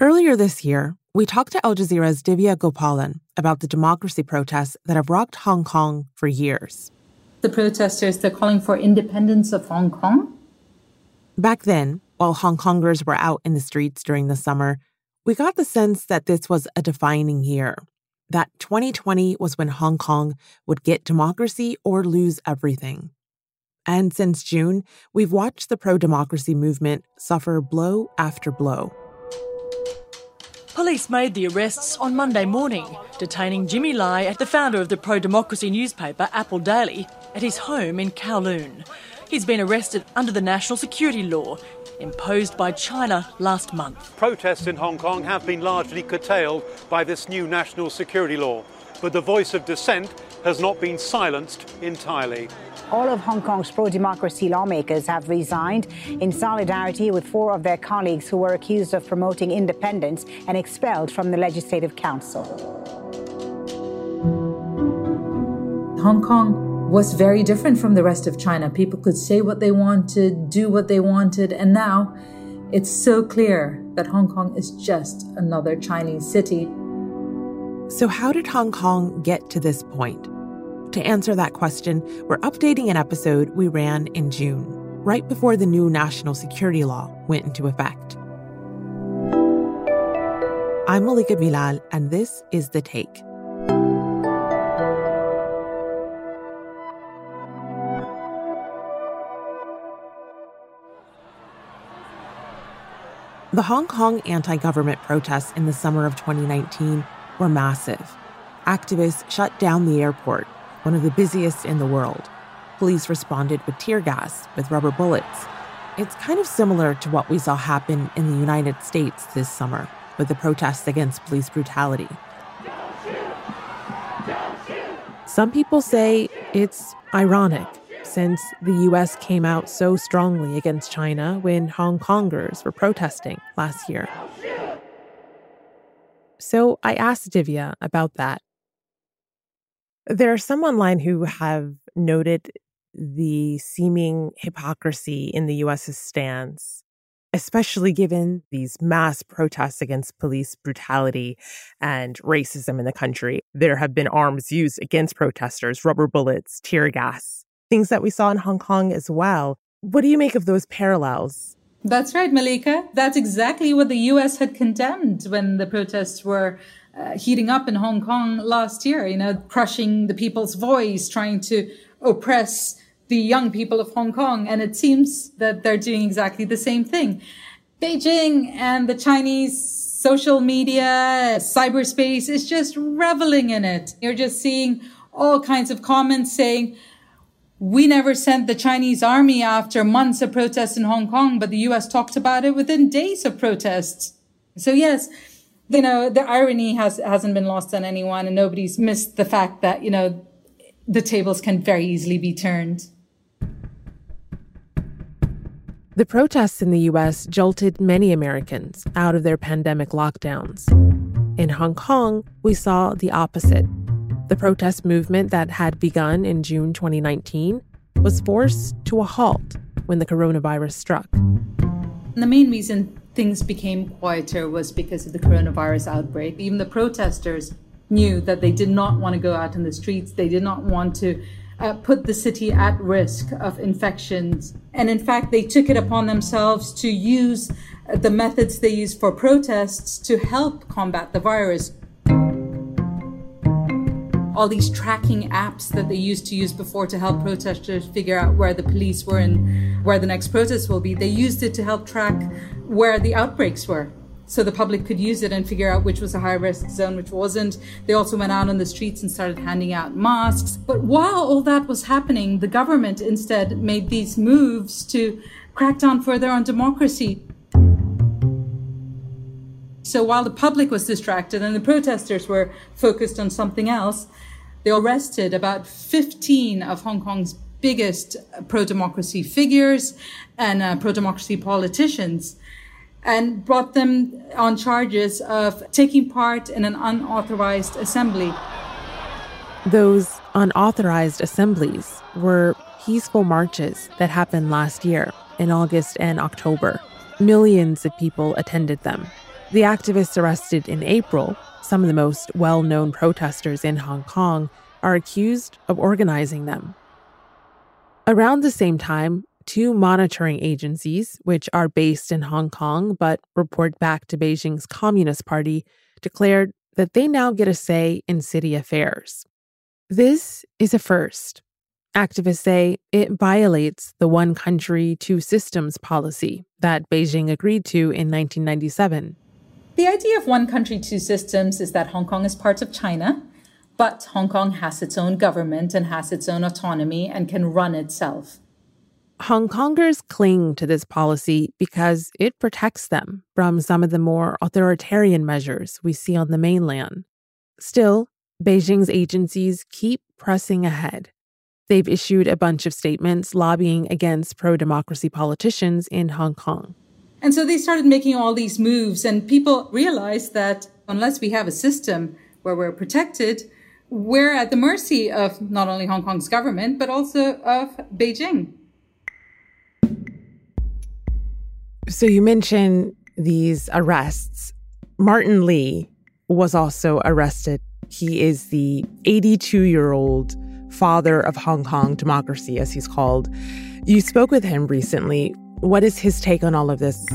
Earlier this year, we talked to Al Jazeera's Divya Gopalan about the democracy protests that have rocked Hong Kong for years. The protesters, they're calling for independence of Hong Kong. Back then, while Hong Kongers were out in the streets during the summer, we got the sense that this was a defining year, that 2020 was when Hong Kong would get democracy or lose everything. And since June, we've watched the pro democracy movement suffer blow after blow. Police made the arrests on Monday morning, detaining Jimmy Lai, the founder of the pro democracy newspaper Apple Daily, at his home in Kowloon. He's been arrested under the national security law imposed by China last month. Protests in Hong Kong have been largely curtailed by this new national security law, but the voice of dissent has not been silenced entirely. All of Hong Kong's pro democracy lawmakers have resigned in solidarity with four of their colleagues who were accused of promoting independence and expelled from the Legislative Council. Hong Kong was very different from the rest of China. People could say what they wanted, do what they wanted, and now it's so clear that Hong Kong is just another Chinese city. So, how did Hong Kong get to this point? To answer that question, we're updating an episode we ran in June, right before the new national security law went into effect. I'm Malika Bilal, and this is The Take. The Hong Kong anti government protests in the summer of 2019 were massive. Activists shut down the airport, one of the busiest in the world. Police responded with tear gas, with rubber bullets. It's kind of similar to what we saw happen in the United States this summer with the protests against police brutality. Some people say it's ironic since the US came out so strongly against China when Hong Kongers were protesting last year. So I asked Divya about that. There are some online who have noted the seeming hypocrisy in the US's stance, especially given these mass protests against police brutality and racism in the country. There have been arms used against protesters, rubber bullets, tear gas, things that we saw in Hong Kong as well. What do you make of those parallels? That's right, Malika. That's exactly what the US had condemned when the protests were uh, heating up in Hong Kong last year, you know, crushing the people's voice, trying to oppress the young people of Hong Kong. And it seems that they're doing exactly the same thing. Beijing and the Chinese social media, cyberspace is just reveling in it. You're just seeing all kinds of comments saying, we never sent the Chinese army after months of protests in Hong Kong, but the US talked about it within days of protests. So yes, you know, the irony has, hasn't been lost on anyone and nobody's missed the fact that, you know, the tables can very easily be turned. The protests in the US jolted many Americans out of their pandemic lockdowns. In Hong Kong, we saw the opposite. The protest movement that had begun in June 2019 was forced to a halt when the coronavirus struck. The main reason things became quieter was because of the coronavirus outbreak. Even the protesters knew that they did not want to go out in the streets. They did not want to uh, put the city at risk of infections. And in fact, they took it upon themselves to use uh, the methods they use for protests to help combat the virus all these tracking apps that they used to use before to help protesters figure out where the police were and where the next protest will be. They used it to help track where the outbreaks were. So the public could use it and figure out which was a high risk zone, which wasn't. They also went out on the streets and started handing out masks. But while all that was happening, the government instead made these moves to crack down further on democracy. So while the public was distracted and the protesters were focused on something else, they arrested about 15 of Hong Kong's biggest pro democracy figures and uh, pro democracy politicians and brought them on charges of taking part in an unauthorized assembly. Those unauthorized assemblies were peaceful marches that happened last year in August and October. Millions of people attended them. The activists arrested in April, some of the most well known protesters in Hong Kong, are accused of organizing them. Around the same time, two monitoring agencies, which are based in Hong Kong but report back to Beijing's Communist Party, declared that they now get a say in city affairs. This is a first. Activists say it violates the one country, two systems policy that Beijing agreed to in 1997. The idea of one country, two systems is that Hong Kong is part of China, but Hong Kong has its own government and has its own autonomy and can run itself. Hong Kongers cling to this policy because it protects them from some of the more authoritarian measures we see on the mainland. Still, Beijing's agencies keep pressing ahead. They've issued a bunch of statements lobbying against pro democracy politicians in Hong Kong. And so they started making all these moves, and people realized that unless we have a system where we're protected, we're at the mercy of not only Hong Kong's government, but also of Beijing. So you mentioned these arrests. Martin Lee was also arrested. He is the 82 year old father of Hong Kong democracy, as he's called. You spoke with him recently. What is his take on all of this?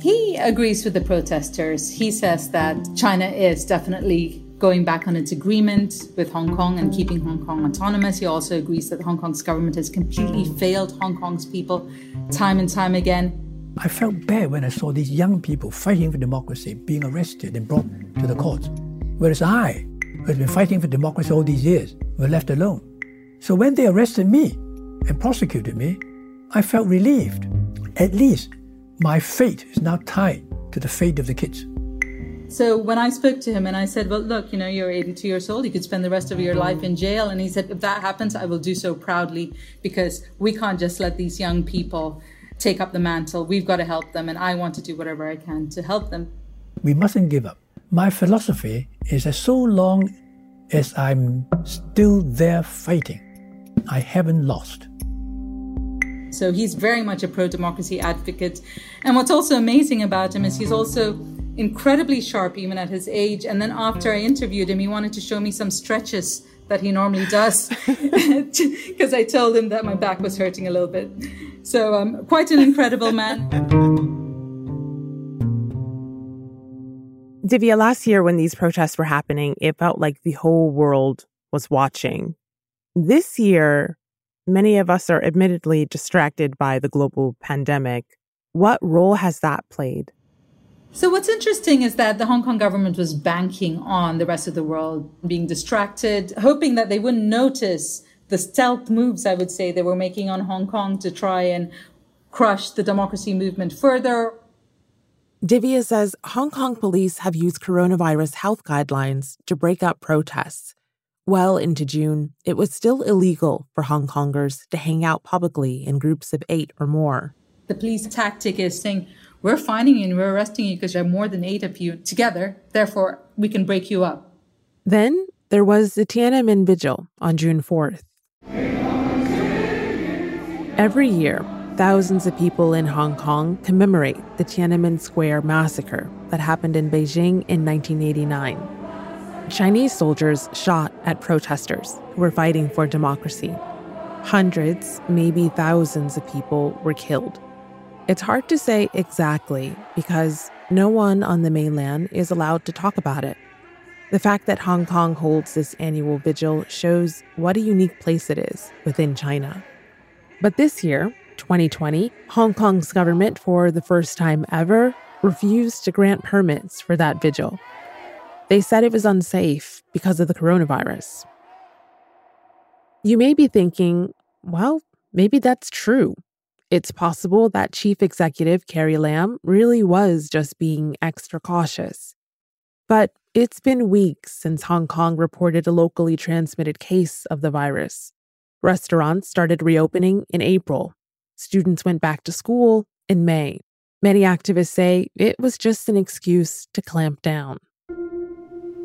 He agrees with the protesters. He says that China is definitely going back on its agreement with Hong Kong and keeping Hong Kong autonomous. He also agrees that Hong Kong's government has completely failed Hong Kong's people time and time again. I felt bad when I saw these young people fighting for democracy being arrested and brought to the courts, whereas I, who has been fighting for democracy all these years, were left alone. So when they arrested me and prosecuted me, I felt relieved. At least my fate is now tied to the fate of the kids. So when I spoke to him and I said, Well, look, you know, you're 82 years old, you could spend the rest of your life in jail. And he said, If that happens, I will do so proudly because we can't just let these young people take up the mantle. We've got to help them, and I want to do whatever I can to help them. We mustn't give up. My philosophy is that so long as I'm still there fighting, I haven't lost. So he's very much a pro democracy advocate. And what's also amazing about him is he's also incredibly sharp, even at his age. And then after I interviewed him, he wanted to show me some stretches that he normally does because I told him that my back was hurting a little bit. So, um, quite an incredible man. Divya, last year when these protests were happening, it felt like the whole world was watching. This year, many of us are admittedly distracted by the global pandemic. What role has that played? So, what's interesting is that the Hong Kong government was banking on the rest of the world being distracted, hoping that they wouldn't notice the stealth moves, I would say, they were making on Hong Kong to try and crush the democracy movement further. Divya says Hong Kong police have used coronavirus health guidelines to break up protests. Well into June, it was still illegal for Hong Kongers to hang out publicly in groups of eight or more. The police tactic is saying, We're finding you and we're arresting you because there are more than eight of you together, therefore, we can break you up. Then there was the Tiananmen Vigil on June 4th. Every year, thousands of people in Hong Kong commemorate the Tiananmen Square massacre that happened in Beijing in 1989. Chinese soldiers shot at protesters who were fighting for democracy. Hundreds, maybe thousands of people were killed. It's hard to say exactly because no one on the mainland is allowed to talk about it. The fact that Hong Kong holds this annual vigil shows what a unique place it is within China. But this year, 2020, Hong Kong's government, for the first time ever, refused to grant permits for that vigil. They said it was unsafe because of the coronavirus. You may be thinking, well, maybe that's true. It's possible that Chief Executive Carrie Lam really was just being extra cautious. But it's been weeks since Hong Kong reported a locally transmitted case of the virus. Restaurants started reopening in April. Students went back to school in May. Many activists say it was just an excuse to clamp down.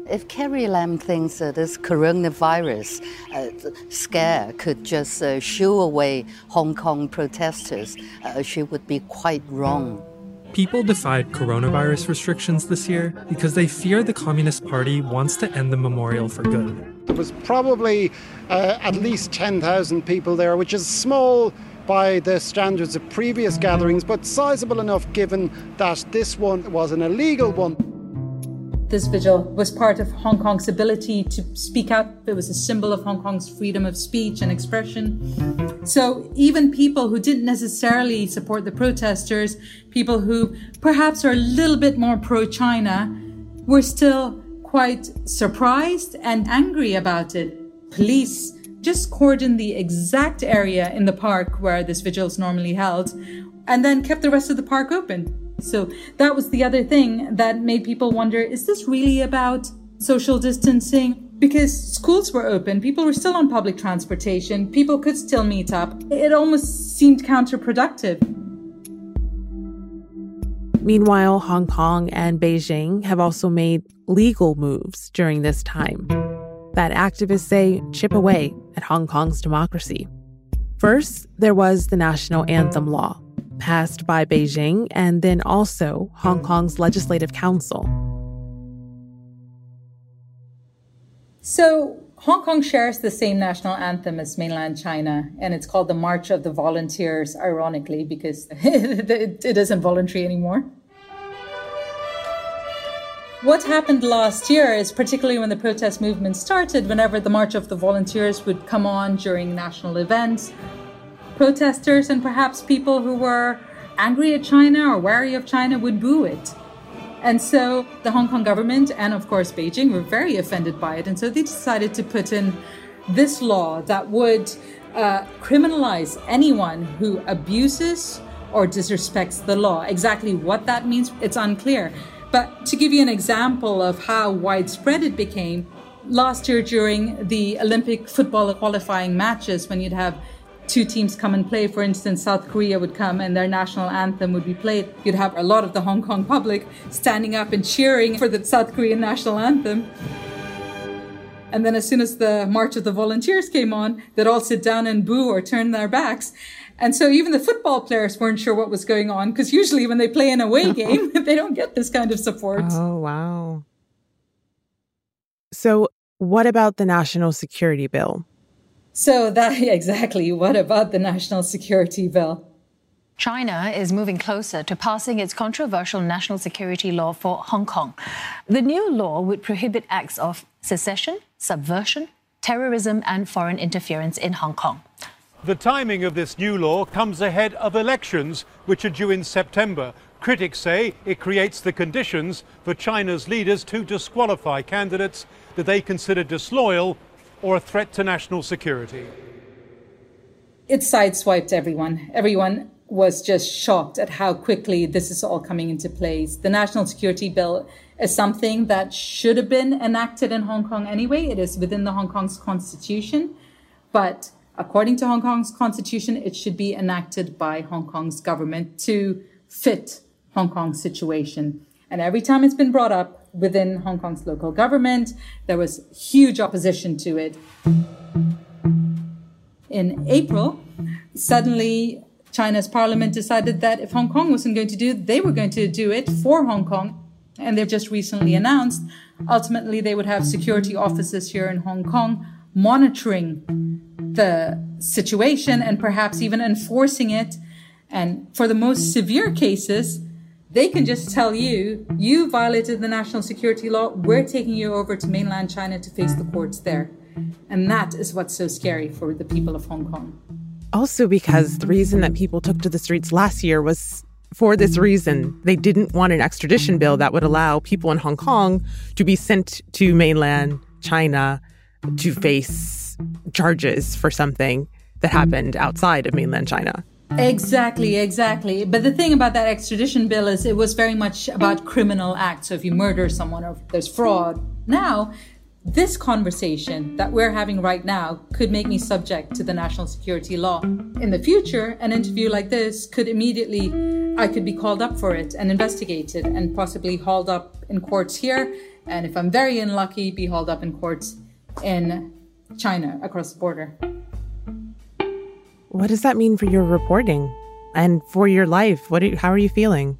If Carrie Lam thinks uh, this coronavirus uh, scare could just uh, shoo away Hong Kong protesters, uh, she would be quite wrong. People defied coronavirus restrictions this year because they fear the Communist Party wants to end the memorial for good. There was probably uh, at least 10,000 people there, which is small by the standards of previous gatherings, but sizable enough given that this one was an illegal one. This vigil was part of Hong Kong's ability to speak out. It was a symbol of Hong Kong's freedom of speech and expression. So even people who didn't necessarily support the protesters, people who perhaps are a little bit more pro China, were still quite surprised and angry about it. Police just cordoned the exact area in the park where this vigil is normally held and then kept the rest of the park open. So that was the other thing that made people wonder is this really about social distancing? Because schools were open, people were still on public transportation, people could still meet up. It almost seemed counterproductive. Meanwhile, Hong Kong and Beijing have also made legal moves during this time that activists say chip away at Hong Kong's democracy. First, there was the national anthem law, passed by Beijing and then also Hong Kong's Legislative Council. So, Hong Kong shares the same national anthem as mainland China, and it's called the March of the Volunteers, ironically, because it isn't voluntary anymore. What happened last year is particularly when the protest movement started, whenever the March of the Volunteers would come on during national events, protesters and perhaps people who were angry at China or wary of China would boo it. And so the Hong Kong government and, of course, Beijing were very offended by it. And so they decided to put in this law that would uh, criminalize anyone who abuses or disrespects the law. Exactly what that means, it's unclear. But to give you an example of how widespread it became, last year during the Olympic football qualifying matches, when you'd have two teams come and play. For instance, South Korea would come and their national anthem would be played. You'd have a lot of the Hong Kong public standing up and cheering for the South Korean national anthem. And then as soon as the March of the Volunteers came on, they'd all sit down and boo or turn their backs. And so even the football players weren't sure what was going on because usually when they play an away game, they don't get this kind of support. Oh, wow. So, what about the national security bill? So that exactly. What about the national security bill? China is moving closer to passing its controversial national security law for Hong Kong. The new law would prohibit acts of secession, subversion, terrorism, and foreign interference in Hong Kong. The timing of this new law comes ahead of elections, which are due in September. Critics say it creates the conditions for China's leaders to disqualify candidates that they consider disloyal or a threat to national security? It sideswiped everyone. Everyone was just shocked at how quickly this is all coming into place. The national security bill is something that should have been enacted in Hong Kong anyway. It is within the Hong Kong's constitution. But according to Hong Kong's constitution, it should be enacted by Hong Kong's government to fit Hong Kong's situation. And every time it's been brought up, within Hong Kong's local government. There was huge opposition to it. In April, suddenly China's parliament decided that if Hong Kong wasn't going to do it, they were going to do it for Hong Kong. And they've just recently announced ultimately they would have security officers here in Hong Kong monitoring the situation and perhaps even enforcing it. And for the most severe cases, they can just tell you, you violated the national security law. We're taking you over to mainland China to face the courts there. And that is what's so scary for the people of Hong Kong. Also, because the reason that people took to the streets last year was for this reason. They didn't want an extradition bill that would allow people in Hong Kong to be sent to mainland China to face charges for something that happened outside of mainland China. Exactly, exactly. But the thing about that extradition bill is it was very much about criminal acts. So if you murder someone or there's fraud. Now, this conversation that we're having right now could make me subject to the national security law. In the future, an interview like this could immediately, I could be called up for it and investigated and possibly hauled up in courts here. And if I'm very unlucky, be hauled up in courts in China across the border. What does that mean for your reporting and for your life? What? how are you feeling?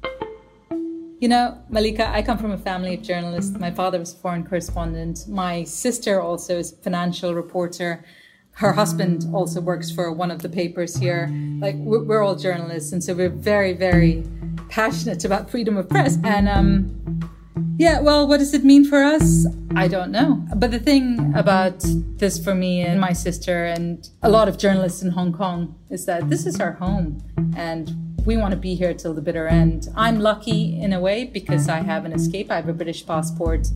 You know, Malika, I come from a family of journalists. My father was a foreign correspondent. My sister also is a financial reporter. Her husband also works for one of the papers here. Like, we're, we're all journalists, and so we're very, very passionate about freedom of press. And um, yeah, well, what does it mean for us? I don't know. But the thing about this for me and my sister and a lot of journalists in Hong Kong is that this is our home and we want to be here till the bitter end. I'm lucky in a way because I have an escape. I have a British passport,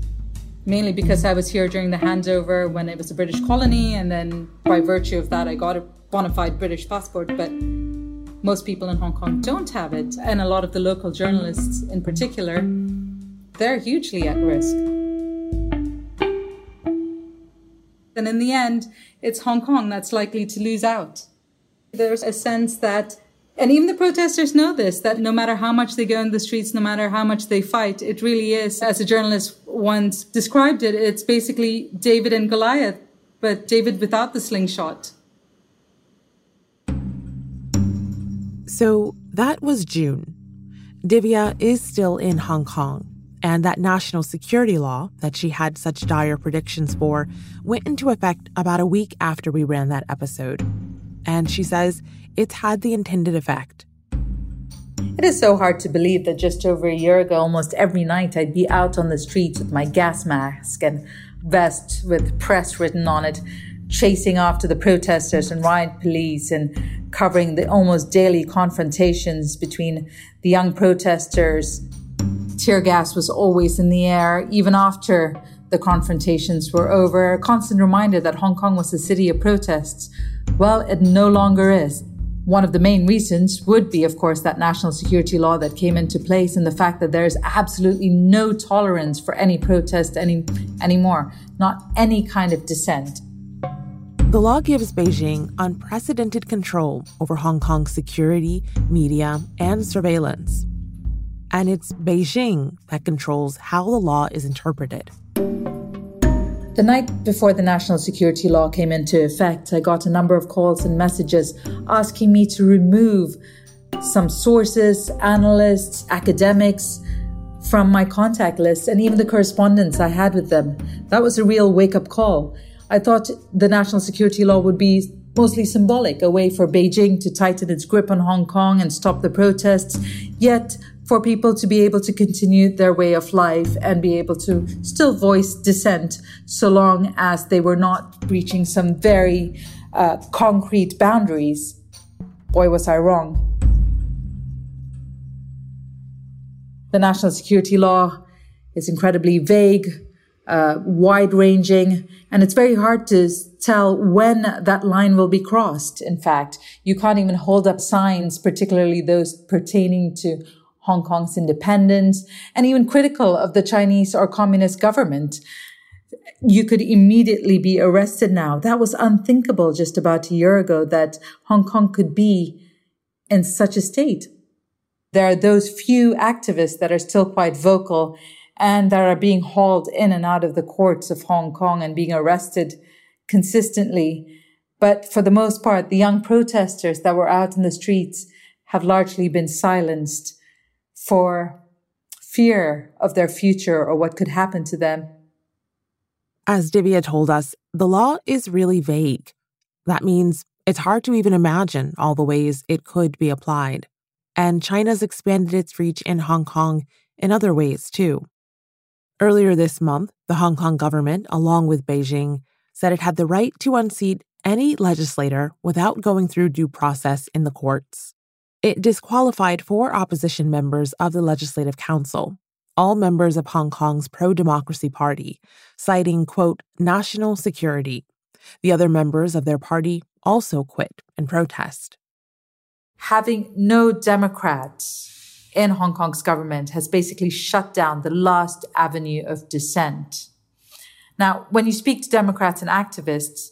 mainly because I was here during the handover when it was a British colony, and then by virtue of that, I got a bona fide British passport. But most people in Hong Kong don't have it, and a lot of the local journalists in particular they're hugely at risk. And in the end, it's Hong Kong that's likely to lose out. There's a sense that, and even the protesters know this, that no matter how much they go in the streets, no matter how much they fight, it really is, as a journalist once described it, it's basically David and Goliath, but David without the slingshot. So that was June. Divya is still in Hong Kong and that national security law that she had such dire predictions for went into effect about a week after we ran that episode. And she says it's had the intended effect. It is so hard to believe that just over a year ago, almost every night, I'd be out on the streets with my gas mask and vest with press written on it, chasing after the protesters and riot police and covering the almost daily confrontations between the young protesters tear gas was always in the air, even after the confrontations were over, a constant reminder that Hong Kong was a city of protests. Well, it no longer is. One of the main reasons would be, of course, that national security law that came into place and the fact that there is absolutely no tolerance for any protest any, anymore, not any kind of dissent. The law gives Beijing unprecedented control over Hong Kong's security, media, and surveillance and it's Beijing that controls how the law is interpreted. The night before the national security law came into effect, I got a number of calls and messages asking me to remove some sources, analysts, academics from my contact list and even the correspondence I had with them. That was a real wake up call. I thought the national security law would be mostly symbolic, a way for Beijing to tighten its grip on Hong Kong and stop the protests. Yet, for people to be able to continue their way of life and be able to still voice dissent so long as they were not breaching some very uh, concrete boundaries. Boy, was I wrong. The national security law is incredibly vague, uh, wide ranging, and it's very hard to tell when that line will be crossed. In fact, you can't even hold up signs, particularly those pertaining to Hong Kong's independence, and even critical of the Chinese or communist government. You could immediately be arrested now. That was unthinkable just about a year ago that Hong Kong could be in such a state. There are those few activists that are still quite vocal and that are being hauled in and out of the courts of Hong Kong and being arrested consistently. But for the most part, the young protesters that were out in the streets have largely been silenced for fear of their future or what could happen to them. As Divya told us, the law is really vague. That means it's hard to even imagine all the ways it could be applied. And China's expanded its reach in Hong Kong in other ways, too. Earlier this month, the Hong Kong government, along with Beijing, said it had the right to unseat any legislator without going through due process in the courts. It disqualified four opposition members of the Legislative Council, all members of Hong Kong's pro democracy party, citing, quote, national security. The other members of their party also quit in protest. Having no Democrats in Hong Kong's government has basically shut down the last avenue of dissent. Now, when you speak to Democrats and activists,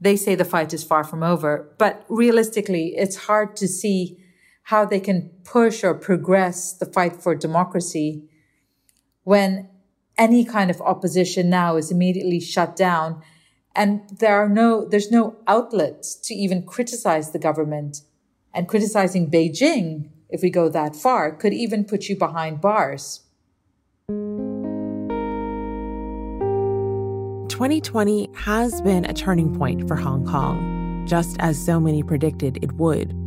they say the fight is far from over, but realistically, it's hard to see how they can push or progress the fight for democracy when any kind of opposition now is immediately shut down. And there are no there's no outlets to even criticize the government. And criticizing beijing if we go that far could even put you behind bars. Twenty twenty has been a turning point for Hong Kong, just as so many predicted it would.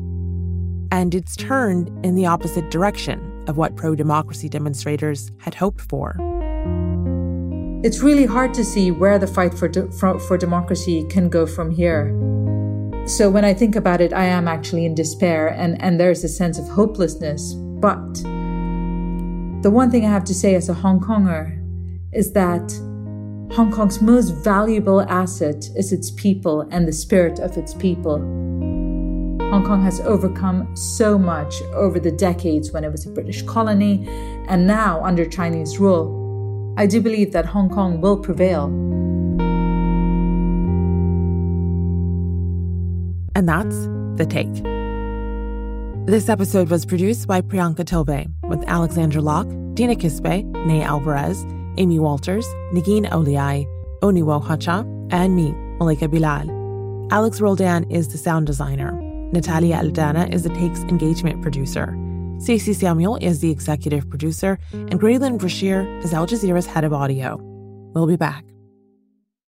And it's turned in the opposite direction of what pro democracy demonstrators had hoped for. It's really hard to see where the fight for, de- for, for democracy can go from here. So when I think about it, I am actually in despair and, and there's a sense of hopelessness. But the one thing I have to say as a Hong Konger is that Hong Kong's most valuable asset is its people and the spirit of its people. Hong Kong has overcome so much over the decades when it was a British colony and now under Chinese rule. I do believe that Hong Kong will prevail. And that's The Take. This episode was produced by Priyanka Tilve with Alexandra Locke, Dina Kesbeh, Ney Alvarez, Amy Walters, Negin Owliaei, Oniwo Hacha, and me, Malika Bilal. Alex Roldan is the sound designer. Natalia Aldana is the Takes engagement producer. Stacey Samuel is the executive producer, and Graelyn Brashear is Al Jazeera's head of audio. We'll be back.